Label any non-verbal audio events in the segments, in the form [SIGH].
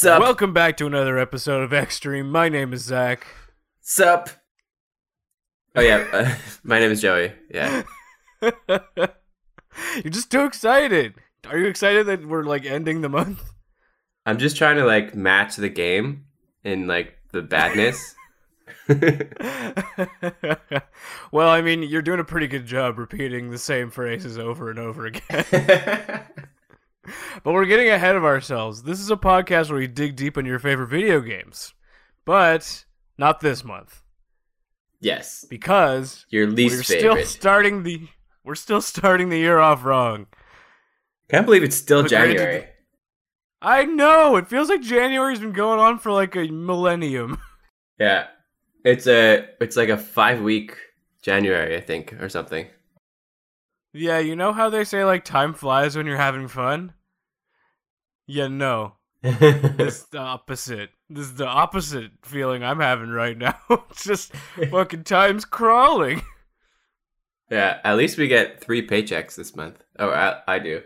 Sup? Welcome back to another episode of Extreme. My name is Zach. Sup? Oh yeah, uh, [LAUGHS] my name is Joey. Yeah. [LAUGHS] You're just too excited. Are you excited that we're like ending the month? I'm just trying to like match the game in like the badness. [LAUGHS] well, I mean, you're doing a pretty good job repeating the same phrases over and over again. But we're getting ahead of ourselves. This is a podcast where we dig deep in your favorite video games. But not this month. yes, Because your least we're favorite. still starting the we're still starting the year off wrong. Can't believe it's still But granted- January. I know. It feels like January's been going on for like a millennium. [LAUGHS] Yeah, it's a it's like a five week January, I think, or something. Yeah, you know how they say like time flies when you're having fun? Yeah, no. [LAUGHS] It's the opposite. This is the opposite feeling I'm having right now. [LAUGHS] it's just [LAUGHS] fucking time's crawling. yeah, at least we get three paychecks this month. Oh, I, I do.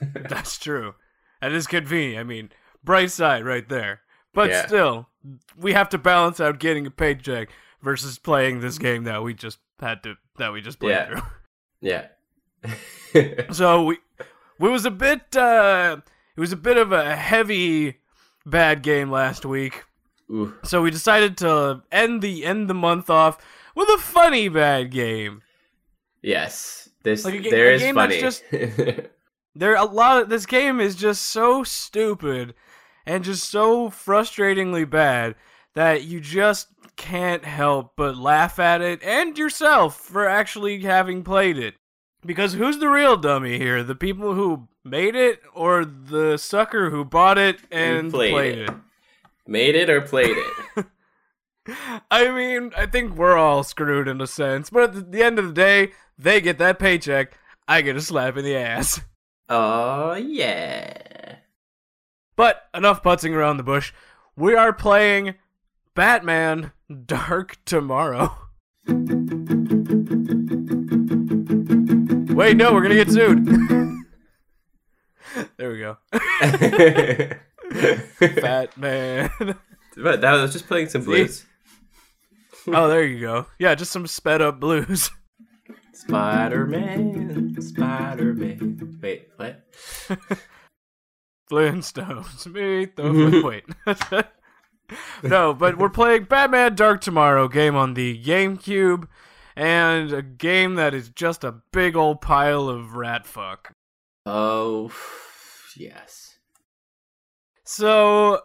That's true. That is convenient. I mean, bright side right there. But Yeah. still, we have to balance out getting a paycheck versus playing this game that we just had to that we just played Yeah. through. Yeah. [LAUGHS] So we it was a bit uh it was a bit of a heavy bad game last week. Ooh. So we decided to end the end the month off with a funny bad game. Yes. This Like a there a is funny. just- [LAUGHS] There a lot of this game is just so stupid and just so frustratingly bad that you just can't help but laugh at it and yourself for actually having played it. Because who's the real dummy here? The people who made it or the sucker who bought it and played played, it. it? Made it or played it. [LAUGHS] I mean, I think we're all screwed in a sense, but at the end of the day, they get that paycheck, I get a slap in the ass. oh yeah. But enough putzing around the bush. We are playing Batman Dark Tomorrow. Wait, no, we're gonna get sued. [LAUGHS] there we go. [LAUGHS] Batman. but that was just playing some blues. oh, there you go. Yeah, just some sped up blues. Spider Man, Spider Man. Wait, what? [LAUGHS] Flintstones meet the mm-hmm. wait. [LAUGHS] no, but we're playing Batman Dark Tomorrow game on the GameCube, and a game that is just a big old pile of rat fuck. Oh, yes. So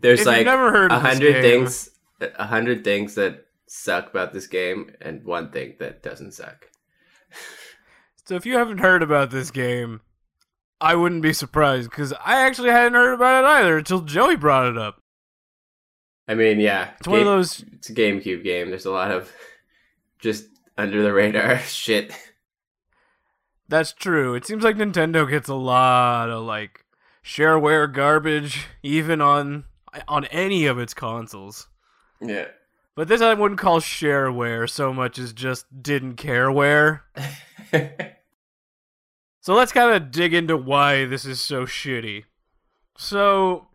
There's like never heard a hundred things, a hundred things that suck about this game, and one thing that doesn't suck. So if you haven't heard about this game, I wouldn't be surprised because I actually hadn't heard about it either until Joey brought it up. I mean, yeah, It's one of those It's a GameCube game. There's a lot of just under the radar [LAUGHS] shit. That's true. It seems like Nintendo gets a lot of like shareware garbage, even on on any of its consoles. Yeah. But this I wouldn't call shareware so much as just didn't careware. [LAUGHS] So let's kind of dig into why this is so shitty. So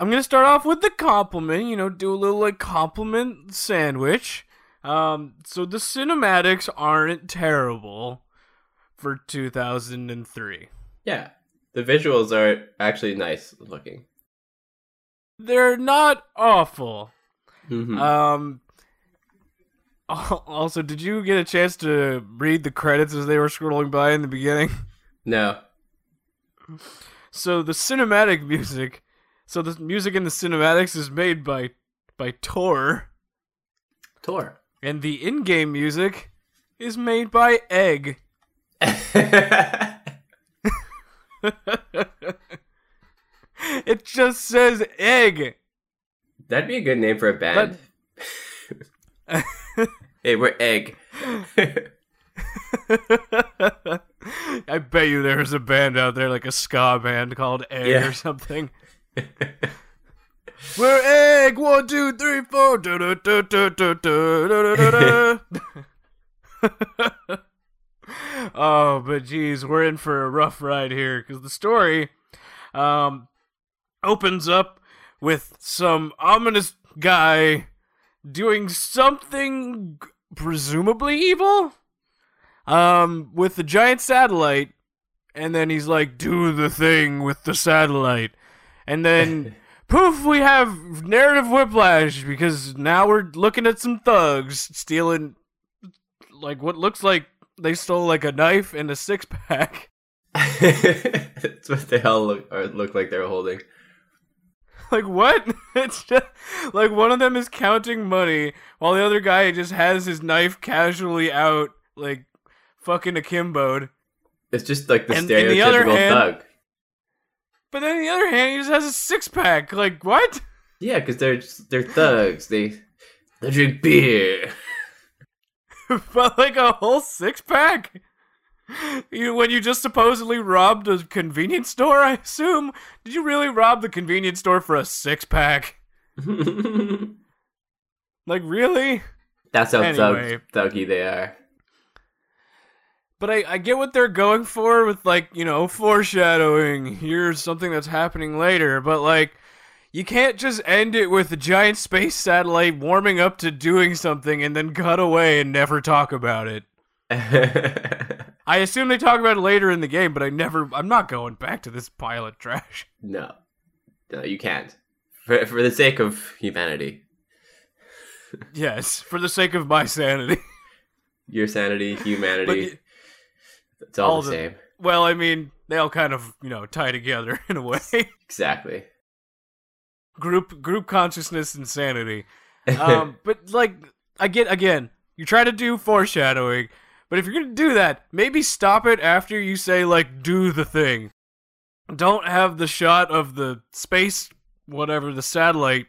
I'm gonna start off with the compliment. You know, do a little like compliment sandwich. Um, so the cinematics aren't terrible for 2003. yeah. The visuals are actually nice looking. They're not awful. Mhm. Um. [LAUGHS] Also, did you get a chance to read the credits as they were scrolling by in the beginning? no. So the cinematic music, so the music in the cinematics is made by by Tor, Tor. and the in-game music is made by Egg. [LAUGHS] it just says Egg. That'd be a good name for a band. [LAUGHS] hey, we're Egg. [LAUGHS] I bet you there's a band out there like a ska band called Egg Yeah. or something. We're egg. One, two, three, four. Da, da, da, da, da, da, da, da. [LAUGHS] oh, but geez, we're in for a rough ride here because the story um, opens up with some ominous guy doing something presumably evil um, with the giant satellite, and then he's like, "Do the thing with the satellite." And then [LAUGHS] poof we have narrative whiplash because now we're looking at some thugs stealing like what looks like they stole like a knife and a six pack [LAUGHS] That's what they all look or look like they're holding. like what [LAUGHS] it's just like one of them is counting money while the other guy just has his knife casually out like fucking akimboed It's just like the And- stereotypical and the other hand- thug. But then on the other hand he just has a six pack like what Yeah, because they're just, they're thugs. They they drink beer. [LAUGHS] but like a whole six pack you when you just supposedly robbed a convenience store i assume did you really rob the convenience store for a six pack [LAUGHS] like really That's how Anyway. thug, thuggy they are. But I, I get what they're going for with like, you know, foreshadowing. Here's something that's happening later, but like you can't just end it with a giant space satellite warming up to doing something and then cut away and never talk about it. [LAUGHS] I assume they talk about it later in the game, but I never I'm not going back to this pilot trash. [LAUGHS] no, no, you can't. For for the sake of humanity, yes, for the sake of my sanity. your sanity, humanity, it's all, all the the- same. well, I mean, they all kind of, you know, tie together [LAUGHS] in a way. Exactly. group group consciousness and sanity. [LAUGHS] um, but like I get again, you try to do foreshadowing, but if you're gonna do that, maybe stop it after you say like do the thing. Don't have the shot of the space whatever the satellite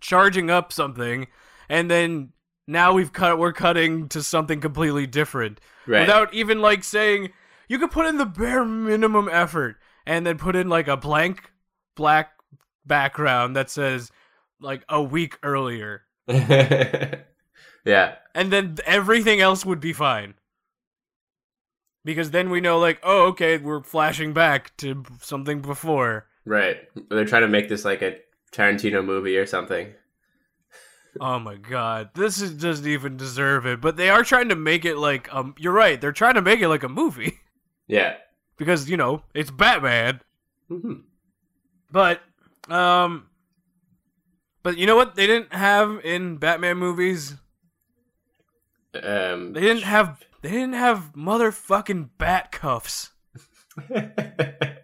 charging up something, and then now we've cut we're cutting to something completely different right. without even like saying you could put in the bare minimum effort and then put in like a blank black background that says like a week earlier [LAUGHS] yeah. and then everything else would be fine because then we know like oh okay we're flashing back to something before Right. They're trying to make this like a Tarantino movie or something. Oh my god this is, doesn't even deserve it but they are trying to make it like um you're right they're trying to make it like a movie [LAUGHS] Yeah. because you know it's batman hmm But um but you know what they didn't have in Batman movies? Um, They didn't have they didn't have motherfucking bat cuffs. [LAUGHS] that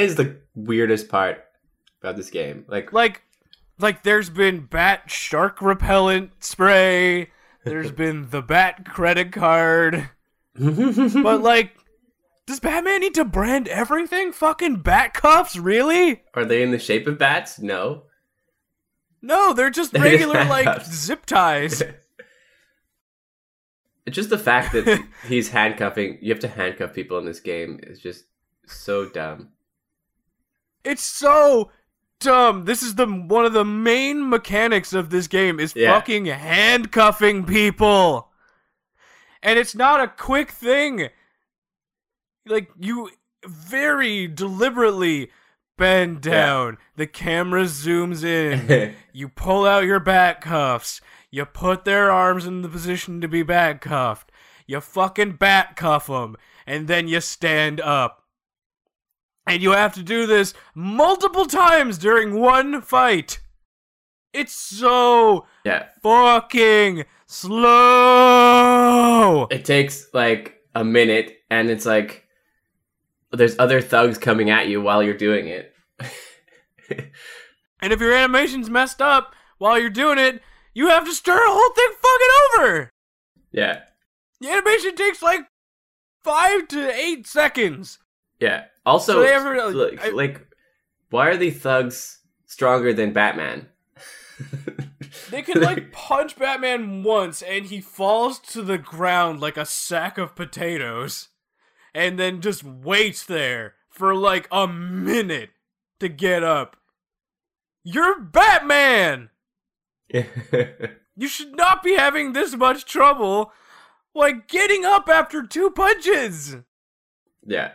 is the weirdest part about this game. Like, Like like there's been bat shark repellent spray, there's [LAUGHS] been the bat credit card. But [LAUGHS] like does Batman need to brand everything? Fucking bat cuffs, really? are they in the shape of bats? No. No, they're just [LAUGHS] regular like zip ties. Just the fact that he's handcuffing. You have to handcuff people in this game is just so dumb. It's so dumb. This is the one of the main mechanics of this game is Yeah. fucking handcuffing people. And it's not a quick thing. Like you very deliberately bend Yeah. down. The camera zooms in. [LAUGHS] you pull out your bat cuffs. You put their arms in the position to be back cuffed. You fucking bat cuff them. And then you stand up. And you have to do this multiple times during one fight. It's so yeah. fucking slow. It takes like a minute, and it's like there's other thugs coming at you while you're doing it. [LAUGHS] And if your animation's messed up while you're doing it, you have to start the whole thing fucking over. yeah. The animation takes like five to eight seconds. Yeah. Also, So ever- like, I- like, why are the thugs stronger than Batman? [LAUGHS] They can like punch Batman once and he falls to the ground like a sack of potatoes and then just waits there for like a minute to get up. You're Batman! [LAUGHS] You should not be having this much trouble like getting up after two punches. yeah.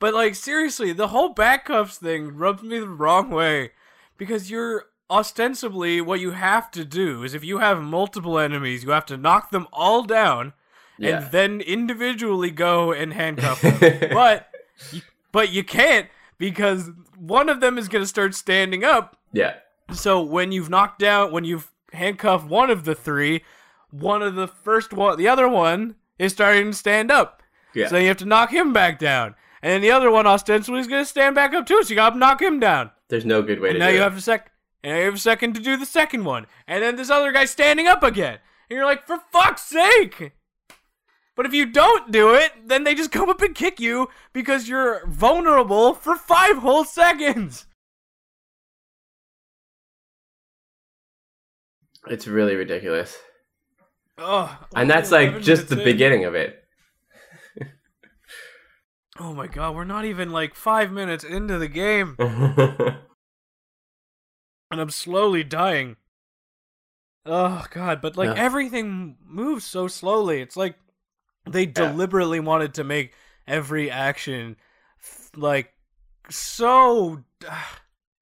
But like seriously, the whole bat cuffs thing rubs me the wrong way because you're ostensibly what you have to do is if you have multiple enemies, you have to knock them all down Yeah. and then individually go and handcuff them. [LAUGHS] but you, but you can't because one of them is going to start standing up. yeah. So when you've knocked down, when you've handcuffed one of the three, one of the first one, the other one is starting to stand up. Yeah. So you have to knock him back down. And then the other one ostensibly is going to stand back up too. So you got to knock him down. There's no good way And to now do you it. have a sec. And now you have a second to do the second one. And then this other guy's standing up again. And you're like, for fuck's sake! But if you don't do it, then they just come up and kick you because you're vulnerable for five whole seconds. It's really ridiculous. Oh, And that's like just the beginning of it. Oh my god, we're not even like five minutes into the game, [LAUGHS] and I'm slowly dying. Oh god, but like Yeah. everything moves so slowly. It's like they deliberately wanted to make every action like so. [SIGHS]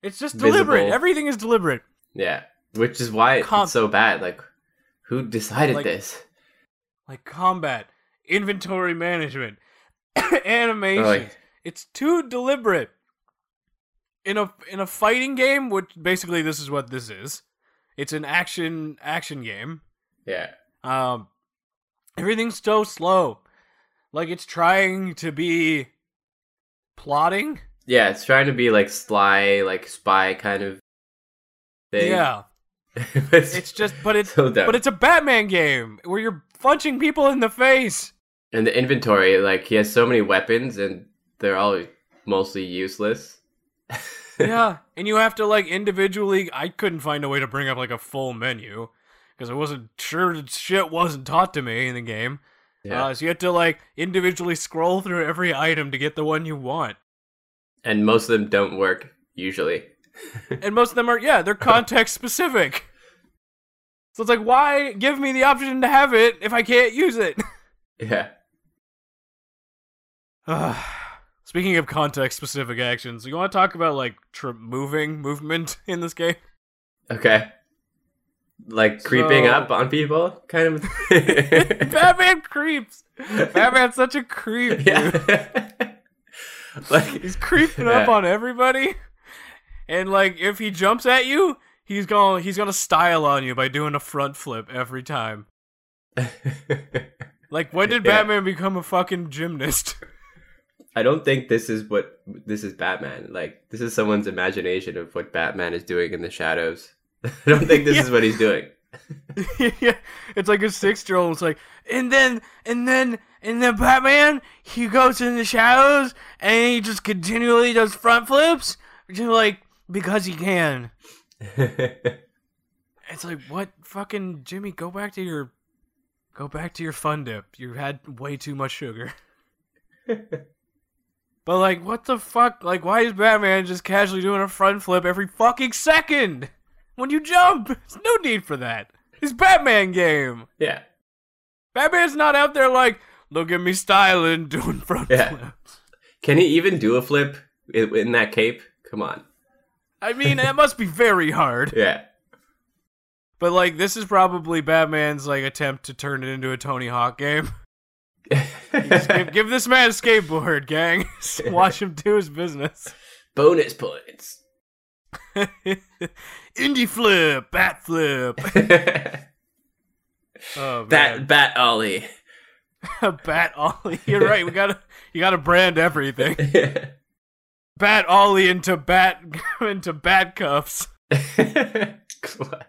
It's just deliberate. Visible. Everything is deliberate. Yeah, which is why it's Com- so bad. Like, who decided Like- this? Like combat, inventory management, [COUGHS] animation. Like, it's too deliberate. In a in a fighting game which basically this is what this is. It's an action action game. Yeah. um everything's so slow. Like it's trying to be plotting. Yeah, it's trying to be like sly, like spy kind of thing. yeah. [LAUGHS] It's, it's just but it's so but it's a batman game where you're punching people in the face and the inventory, like he has so many weapons and they're all mostly useless. [LAUGHS] yeah and you have to like individually i couldn't find a way to bring up like a full menu because i wasn't sure shit wasn't taught to me in the game yeah. Uh, so you have to like individually scroll through every item to get the one you want, and most of them don't work usually. [LAUGHS] and most of them are yeah they're context specific. So it's like why give me the option to have it if I can't use it? [LAUGHS] Yeah. [SIGHS] Speaking of context specific actions, you want to talk about like tr- moving movement [LAUGHS] in this game? Okay. Like creeping So- up on people, kind of. [LAUGHS] Batman creeps. [LAUGHS] Batman's such a creep. Dude. yeah. like He's creeping up on everybody, and like if he jumps at you, he's going he's gonna style on you by doing a front flip every time. Like, when did Yeah. Batman become a fucking gymnast? I don't think this is what this is Batman. Like this is someone's imagination of what Batman is doing in the shadows. [LAUGHS] I don't think this Yeah. is what he's doing. [LAUGHS] yeah, it's like a six-year-old. It's like, and then, and then, and then Batman, he goes in the shadows and he just continually does front flips, just like because he can. [LAUGHS] It's like, what, fucking Jimmy? Go back to your, go back to your fun dip. You had way too much sugar. But like, what the fuck? Like, why is Batman just casually doing a front flip every fucking second when you jump? There's no need for that. It's Batman game. yeah. Batman's not out there like, look at me styling, [LAUGHS] doing front Yeah. flips. Can he even do a flip in that cape? Come on. I mean, that must be very hard. [LAUGHS] Yeah. But like, this is probably Batman's like attempt to turn it into a Tony Hawk game. Just [LAUGHS] give, give this man a skateboard, gang. [LAUGHS] Watch him do his business. Bonus points. [LAUGHS] Indie flip, bat flip. Oh, bat Oh man, bat ollie. bat ollie. You're right. We gotta, you gotta brand everything. Bat ollie into bat into bat cuffs. What?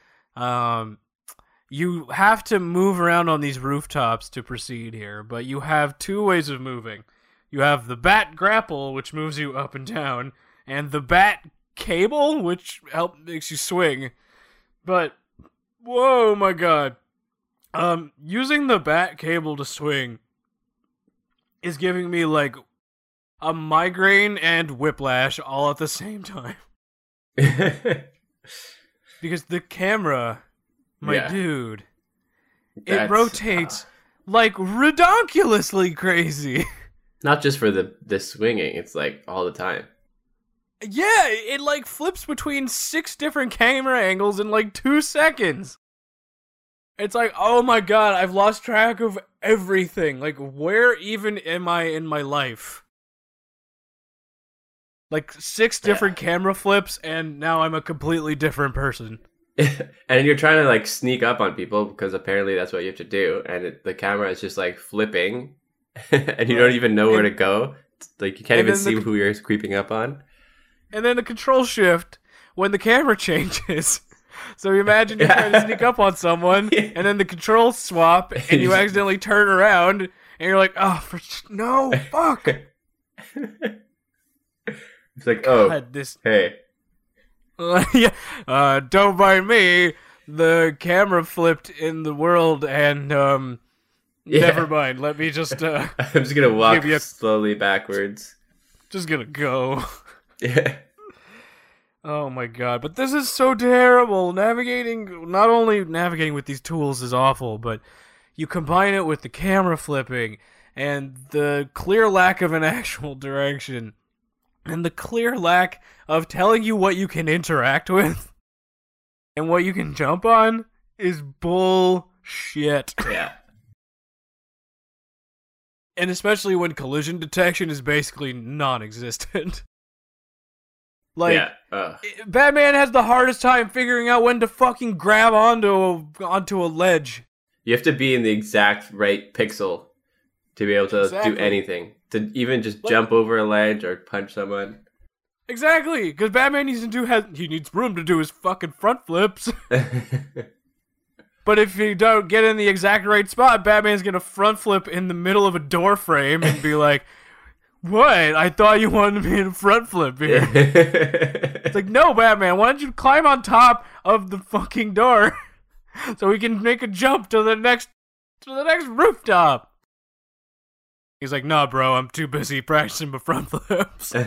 Um, you have to move around on these rooftops to proceed here, but you have two ways of moving. You have the bat grapple, which moves you up and down, and the bat cable, which help makes you swing. But whoa, my god. Um using the bat cable to swing is giving me like a migraine and whiplash all at the same time [LAUGHS] [LAUGHS] because the camera my Yeah. dude it That's- rotates uh, like redonkulously crazy [LAUGHS] Not just for the the swinging, it's like all the time. yeah it like flips between six different camera angles in like two seconds it's like oh my god i've lost track of everything like where even am i in my life like six different camera flips and now i'm a completely different person [LAUGHS] and you're trying to like sneak up on people because apparently that's what you have to do, and it, the camera is just like flipping, [LAUGHS] and you don't even know where And- to go. Like you can't even then the see who you're creeping up on. and then the control shift when the camera [LAUGHS] changes. So you imagine you're trying to sneak up on someone, Yeah. and then the controls swap, and you accidentally turn around, and you're like, "Oh, for no, fuck!" It's like, oh, this, hey, [LAUGHS] yeah, uh, don't mind me. The camera flipped in the world, and um, Yeah. never mind. Let me just, uh, [LAUGHS] I'm just gonna walk a- slowly backwards. just gonna go. [LAUGHS] Yeah, Oh my god, but this is so terrible. Navigating, not only navigating with these tools is awful, but you combine it with the camera flipping and the clear lack of an actual direction and the clear lack of telling you what you can interact with [LAUGHS] and what you can jump on is bullshit. yeah, [LAUGHS] And especially when collision detection is basically non existent. [LAUGHS] like, yeah. Ugh. Batman has the hardest time figuring out when to fucking grab onto a, onto a ledge. You have to be in the exact right pixel to be able to Exactly. do anything. To even just Like- jump over a ledge or punch someone. Exactly, because Batman needs to do has he needs room to do his fucking front flips. [LAUGHS] [LAUGHS] but if you don't get in the exact right spot, Batman's gonna front flip in the middle of a door frame and be like, [LAUGHS] "What? I thought you wanted me to front flip here." It's like, no, Batman, why don't you climb on top of the fucking door so we can make a jump to the next to the next rooftop? He's like, nah, bro, I'm too busy [LAUGHS] practicing my front flips. [LAUGHS]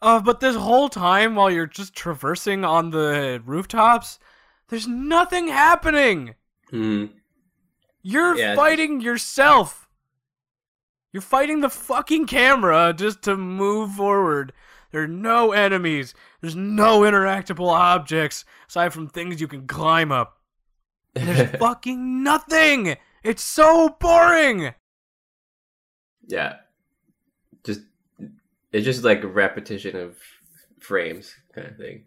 Uh, but this whole time while you're just traversing on the rooftops, there's nothing happening. Hmm. You're Yeah, fighting yourself. You're fighting the fucking camera just to move forward. There are no enemies. There's no interactable objects aside from things you can climb up. There's [LAUGHS] fucking nothing. It's so boring. yeah. Just it's just like a repetition of frames kind of thing.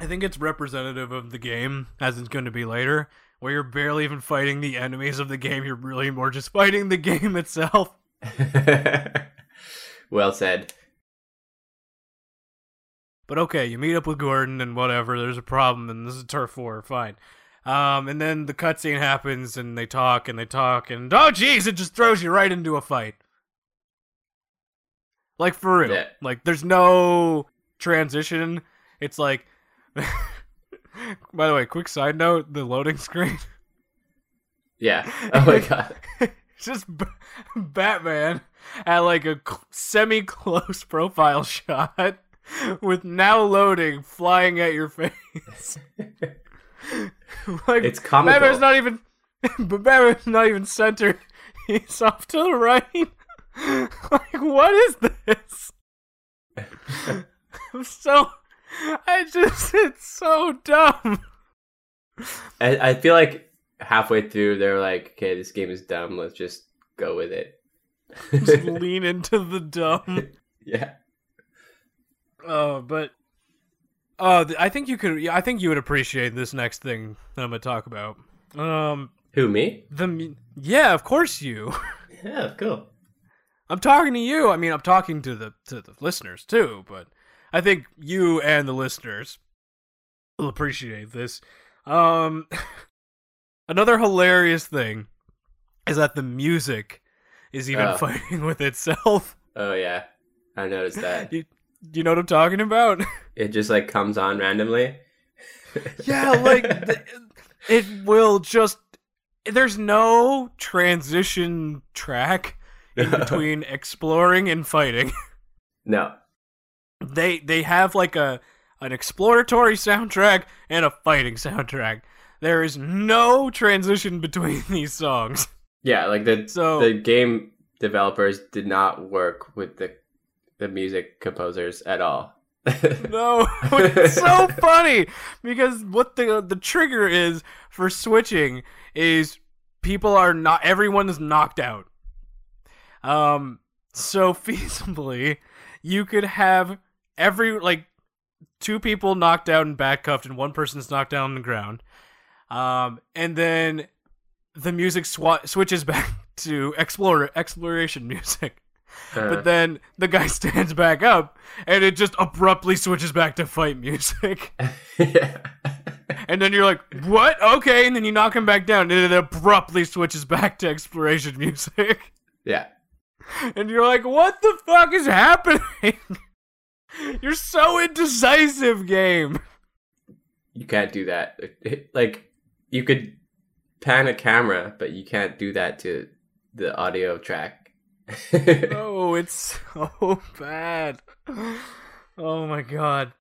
I think it's representative of the game, as it's going to be later, where you're barely even fighting the enemies of the game. You're really more just fighting the [LAUGHS] game itself. [LAUGHS] well said. But okay, you meet up with Gordon and whatever. There's a problem, and this is turf war. Fine. Um, and then the cutscene happens, and they talk and they talk, and oh jeez, it just throws you right into a fight. Like for real. Yeah. Like there's no transition. It's like. [LAUGHS] By the way, quick side note: the loading [LAUGHS] screen. Yeah. [LAUGHS] Oh my god. It's just B- Batman at like a cl- semi-close profile shot with now loading flying at your face. [LAUGHS] like It's comical. Batman's not even, [LAUGHS] Batman's not even centered. [LAUGHS] He's off to the right. like what is this? I'm so, I just it's so dumb. I, I feel like halfway through they're like, okay, this game is dumb. Let's just go with it. Just lean into the dumb. yeah. Oh, but oh, I think you could. I think you would appreciate this next thing that I'm gonna talk about. Um, Who me? the yeah, of course you. [LAUGHS] Yeah, cool. I'm talking to you. I mean, I'm talking to the to the listeners too, but I think you and the listeners will appreciate this. Um, [LAUGHS] another hilarious thing is that the music is even Oh. [LAUGHS] fighting with itself. Oh yeah, I noticed that. You, you know what I'm talking about? [LAUGHS] It just like comes on randomly. yeah, like [LAUGHS] th- it will just. There's no transition track in [LAUGHS] between exploring and fighting. no. they they have like a an exploratory soundtrack and a fighting soundtrack. There is no transition between these songs. Yeah, like the So the game developers did not work with the the music composers at all. [LAUGHS] no, [LAUGHS] it's so funny because what the the trigger is for switching is people are not everyone is knocked out. Um, so [LAUGHS] feasibly, you could have every like two people knocked out and back cuffed, and one person's knocked down on the ground. Um, and then the music swa- switches back to explore exploration music. Uh, But then the guy [LAUGHS] stands back up, and it just abruptly switches back to fight music. [LAUGHS] yeah. And then you're like, "What? Okay." And then you knock him back down, and it abruptly switches back to exploration music. [LAUGHS] yeah. And you're like, "What the fuck is happening?" you're so indecisive, game. You can't do that. Like you could pan a camera, but you can't do that to the audio track. Oh, it's so [LAUGHS] bad. Oh my god.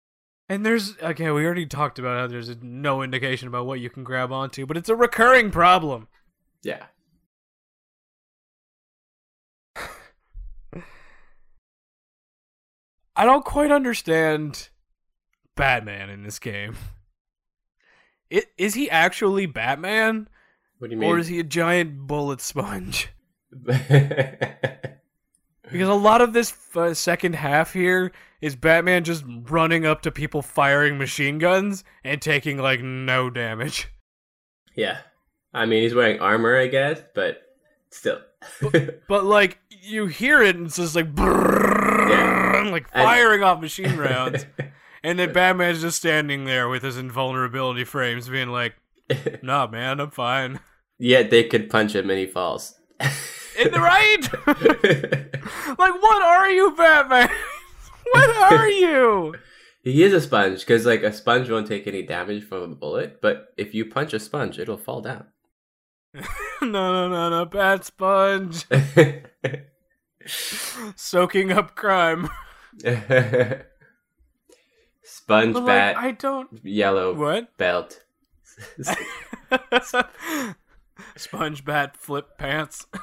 And there's okay, we already talked about how there's no indication about what you can grab onto, but it's a recurring problem. yeah. [SIGHS] I don't quite understand Batman in this game. It, is he actually Batman, What do you mean? or is he a giant bullet sponge? [LAUGHS] Because a lot of this uh, second half here is Batman just running up to people firing machine guns and taking like no damage. yeah. I mean, he's wearing armor, I guess, but still. But like you hear it and it's just like brrrr, like And- firing off machine rounds. And then Batman's just standing there with his invulnerability frames, being like, "Nah, man, I'm fine." Yet they could punch him and he falls. [LAUGHS] In the right? [LAUGHS] like, what are you, Batman? [LAUGHS] what are you? he is a sponge because, like, a sponge won't take any damage from a bullet, but if you punch a sponge, it'll fall down. no, no, no, no, Bat Sponge soaking up crime. sponge But bat, like, I don't. yellow What? belt. Sponge Bat flip pants. [LAUGHS]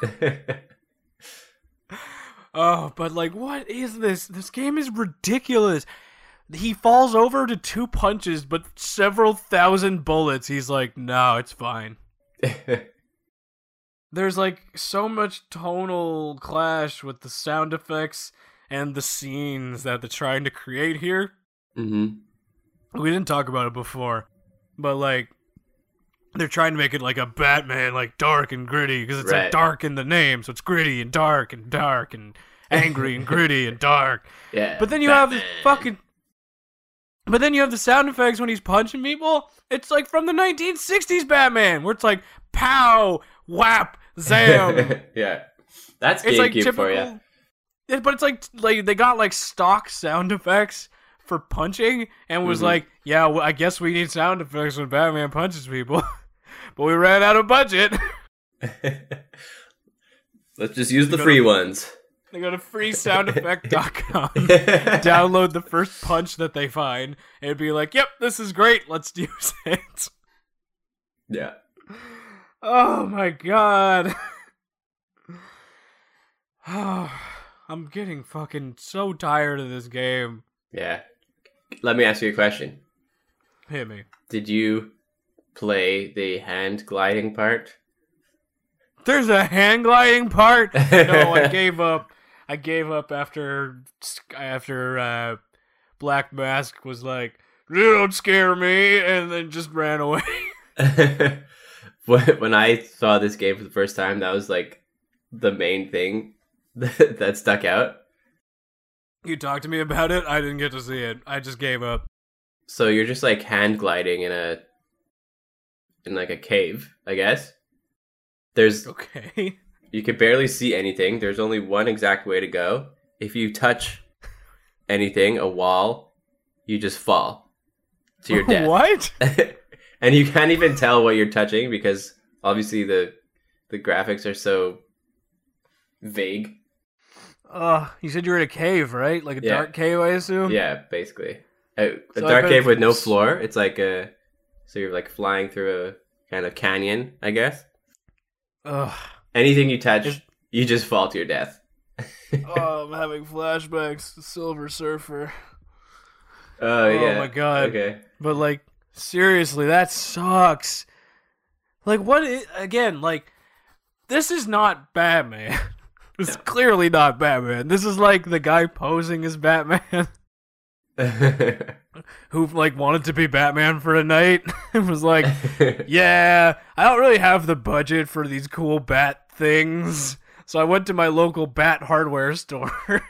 Oh, but like, what is this? This game is ridiculous. He falls over to two punches, but several thousand bullets. He's like, no, it's fine. There's like so much tonal clash with the sound effects and the scenes that they're trying to create here. hmm We didn't talk about it before, but like, they're trying to make it like a Batman, like dark and gritty, because it's like dark in the name, so it's gritty and dark and dark and angry and gritty and dark. [LAUGHS] Yeah. But then you have this fucking. But then you have the sound effects when he's punching people. It's like from the 1960s Batman, where it's like pow, whap, zam. [LAUGHS] yeah. That's it's like typical. for you. Yeah, but it's like like they got like stock sound effects for punching, and was Mhm. like, yeah, well, I guess we need sound effects when Batman punches people, [LAUGHS] but we ran out of budget. [LAUGHS] Let's just use the gotta- free ones. they go to freesoundeffect.com. [LAUGHS] [LAUGHS] download the first punch that they find and be like, "Yep, this is great. Let's use it." yeah. Oh my god. [SIGHS] I'm getting fucking so tired of this game. Yeah. Let me ask you a question. Hit me. Did you play the hand gliding part? There's a hand gliding part. No, I [LAUGHS] gave up. I gave up after after uh, Black Mask was like, "You don't scare me," and then just ran away. [LAUGHS] when when I saw this game for the first time, that was like the main thing that, [LAUGHS] that stuck out. You talked to me about it. I didn't get to see it. I just gave up. So you're just like hand gliding in a in like a cave, I guess. There's [LAUGHS] Okay. you could barely see anything. There's only one exact way to go. If you touch anything, a wall, you just fall to your [LAUGHS] death. what? [LAUGHS] and you can't even tell what you're touching because obviously the the graphics are so vague. Uh, you said you were in a cave, right? Like a Yeah. dark cave, I assume. Yeah, basically. A, a So dark cave with no floor. It's like a so you're like flying through a kind of canyon, I guess. Ugh. Anything you touch, Is- you just fall to your death. [LAUGHS] oh, I'm having flashbacks. to Silver Surfer. Oh, yeah. Oh, my God. Okay. But like, seriously, that sucks. Like, what? again? Like, this is not Batman. [LAUGHS] this is No. clearly not Batman. This is like the guy posing as Batman [LAUGHS] [LAUGHS] who like wanted to be Batman for a night [LAUGHS] and was like, [LAUGHS] yeah, I don't really have the budget for these cool bat things. So I went to my local bat hardware store,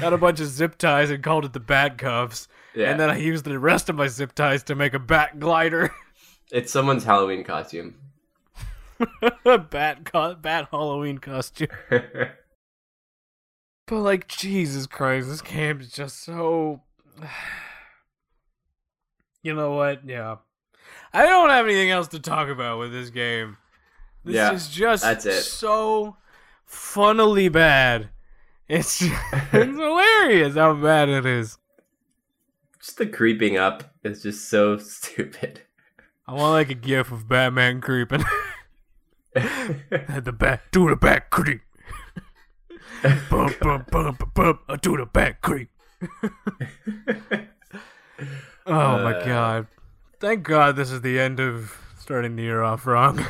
got a bunch of zip ties and called it the Bat Cuffs. yeah. And then I used the rest of my zip ties to make a bat glider. it's someone's Halloween costume. a bat co- bat Halloween costume. But like Jesus Christ, this game is just so [SIGHS] You know what? Yeah. I don't have anything else to talk about with this game. This Yeah, is just that's it. so funnily bad. It's, [LAUGHS] it's hilarious how bad it is. just the creeping up is just so [LAUGHS] stupid. I want like a gif of Batman creeping. [LAUGHS] the bat, do the back creep. bump, bump, bump, bump, do the back creep. [LAUGHS] Oh my Uh. god. Thank God this is the end of starting the year off wrong.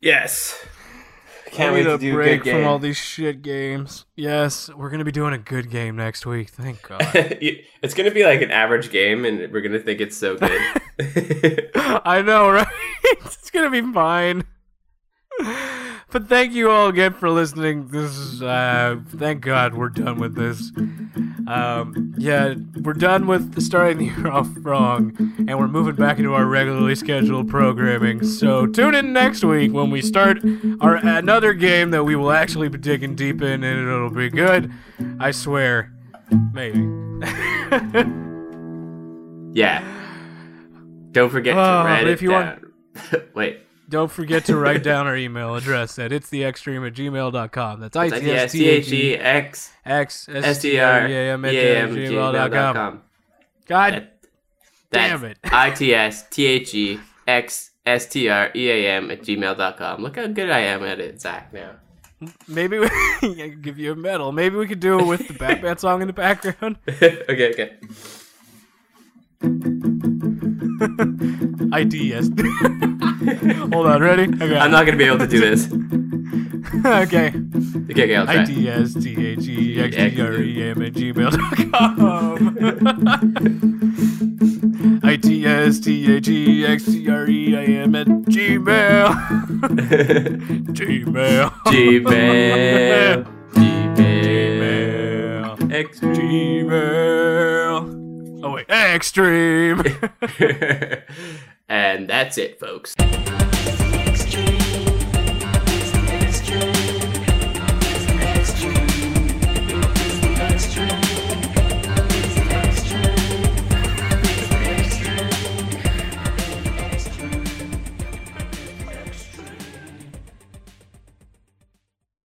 yes. [LAUGHS] Can't wait to a do break good from all these shit games. Yes, we're gonna be doing a good game next week. Thank [LAUGHS] God. it's gonna be like an average game, and we're gonna think it's so good. I know, right? it's gonna be fine. But thank you all again for listening. This is uh thank God we're done with this. Um yeah, we're done with starting the year [LAUGHS] off wrong and we're moving back into our regularly scheduled programming. So tune in next week when we start our another game that we will actually be digging deep in and it'll be good. I swear. Maybe. [LAUGHS] yeah. Don't forget Oh, to write but it if you down. [LAUGHS] Wait. Don't forget to write [LAUGHS] down our email address at it's the extreme at gmail.com. That's I T S T H E X X S T R E A M at gmail.com. God damn it. [LAUGHS] I T S T H E X S T R E A M at gmail.com. Look how good I am at it, Zach, now. Maybe we [LAUGHS] I can give you a medal. Maybe we could do it with the Batman song in the background. okay, okay. I T S. [LAUGHS] Hold on, ready? Okay. I'm not going to be able to do this. [LAUGHS] okay. Okay, okay, I'll try. I T S T H E X T R E M at gmail.com. [LAUGHS] I T S T H E X T R E I M at gmail. Gmail. Gmail. Gmail. Gmail. X. Gmail. Oh wait, extreme. And that's it, folks.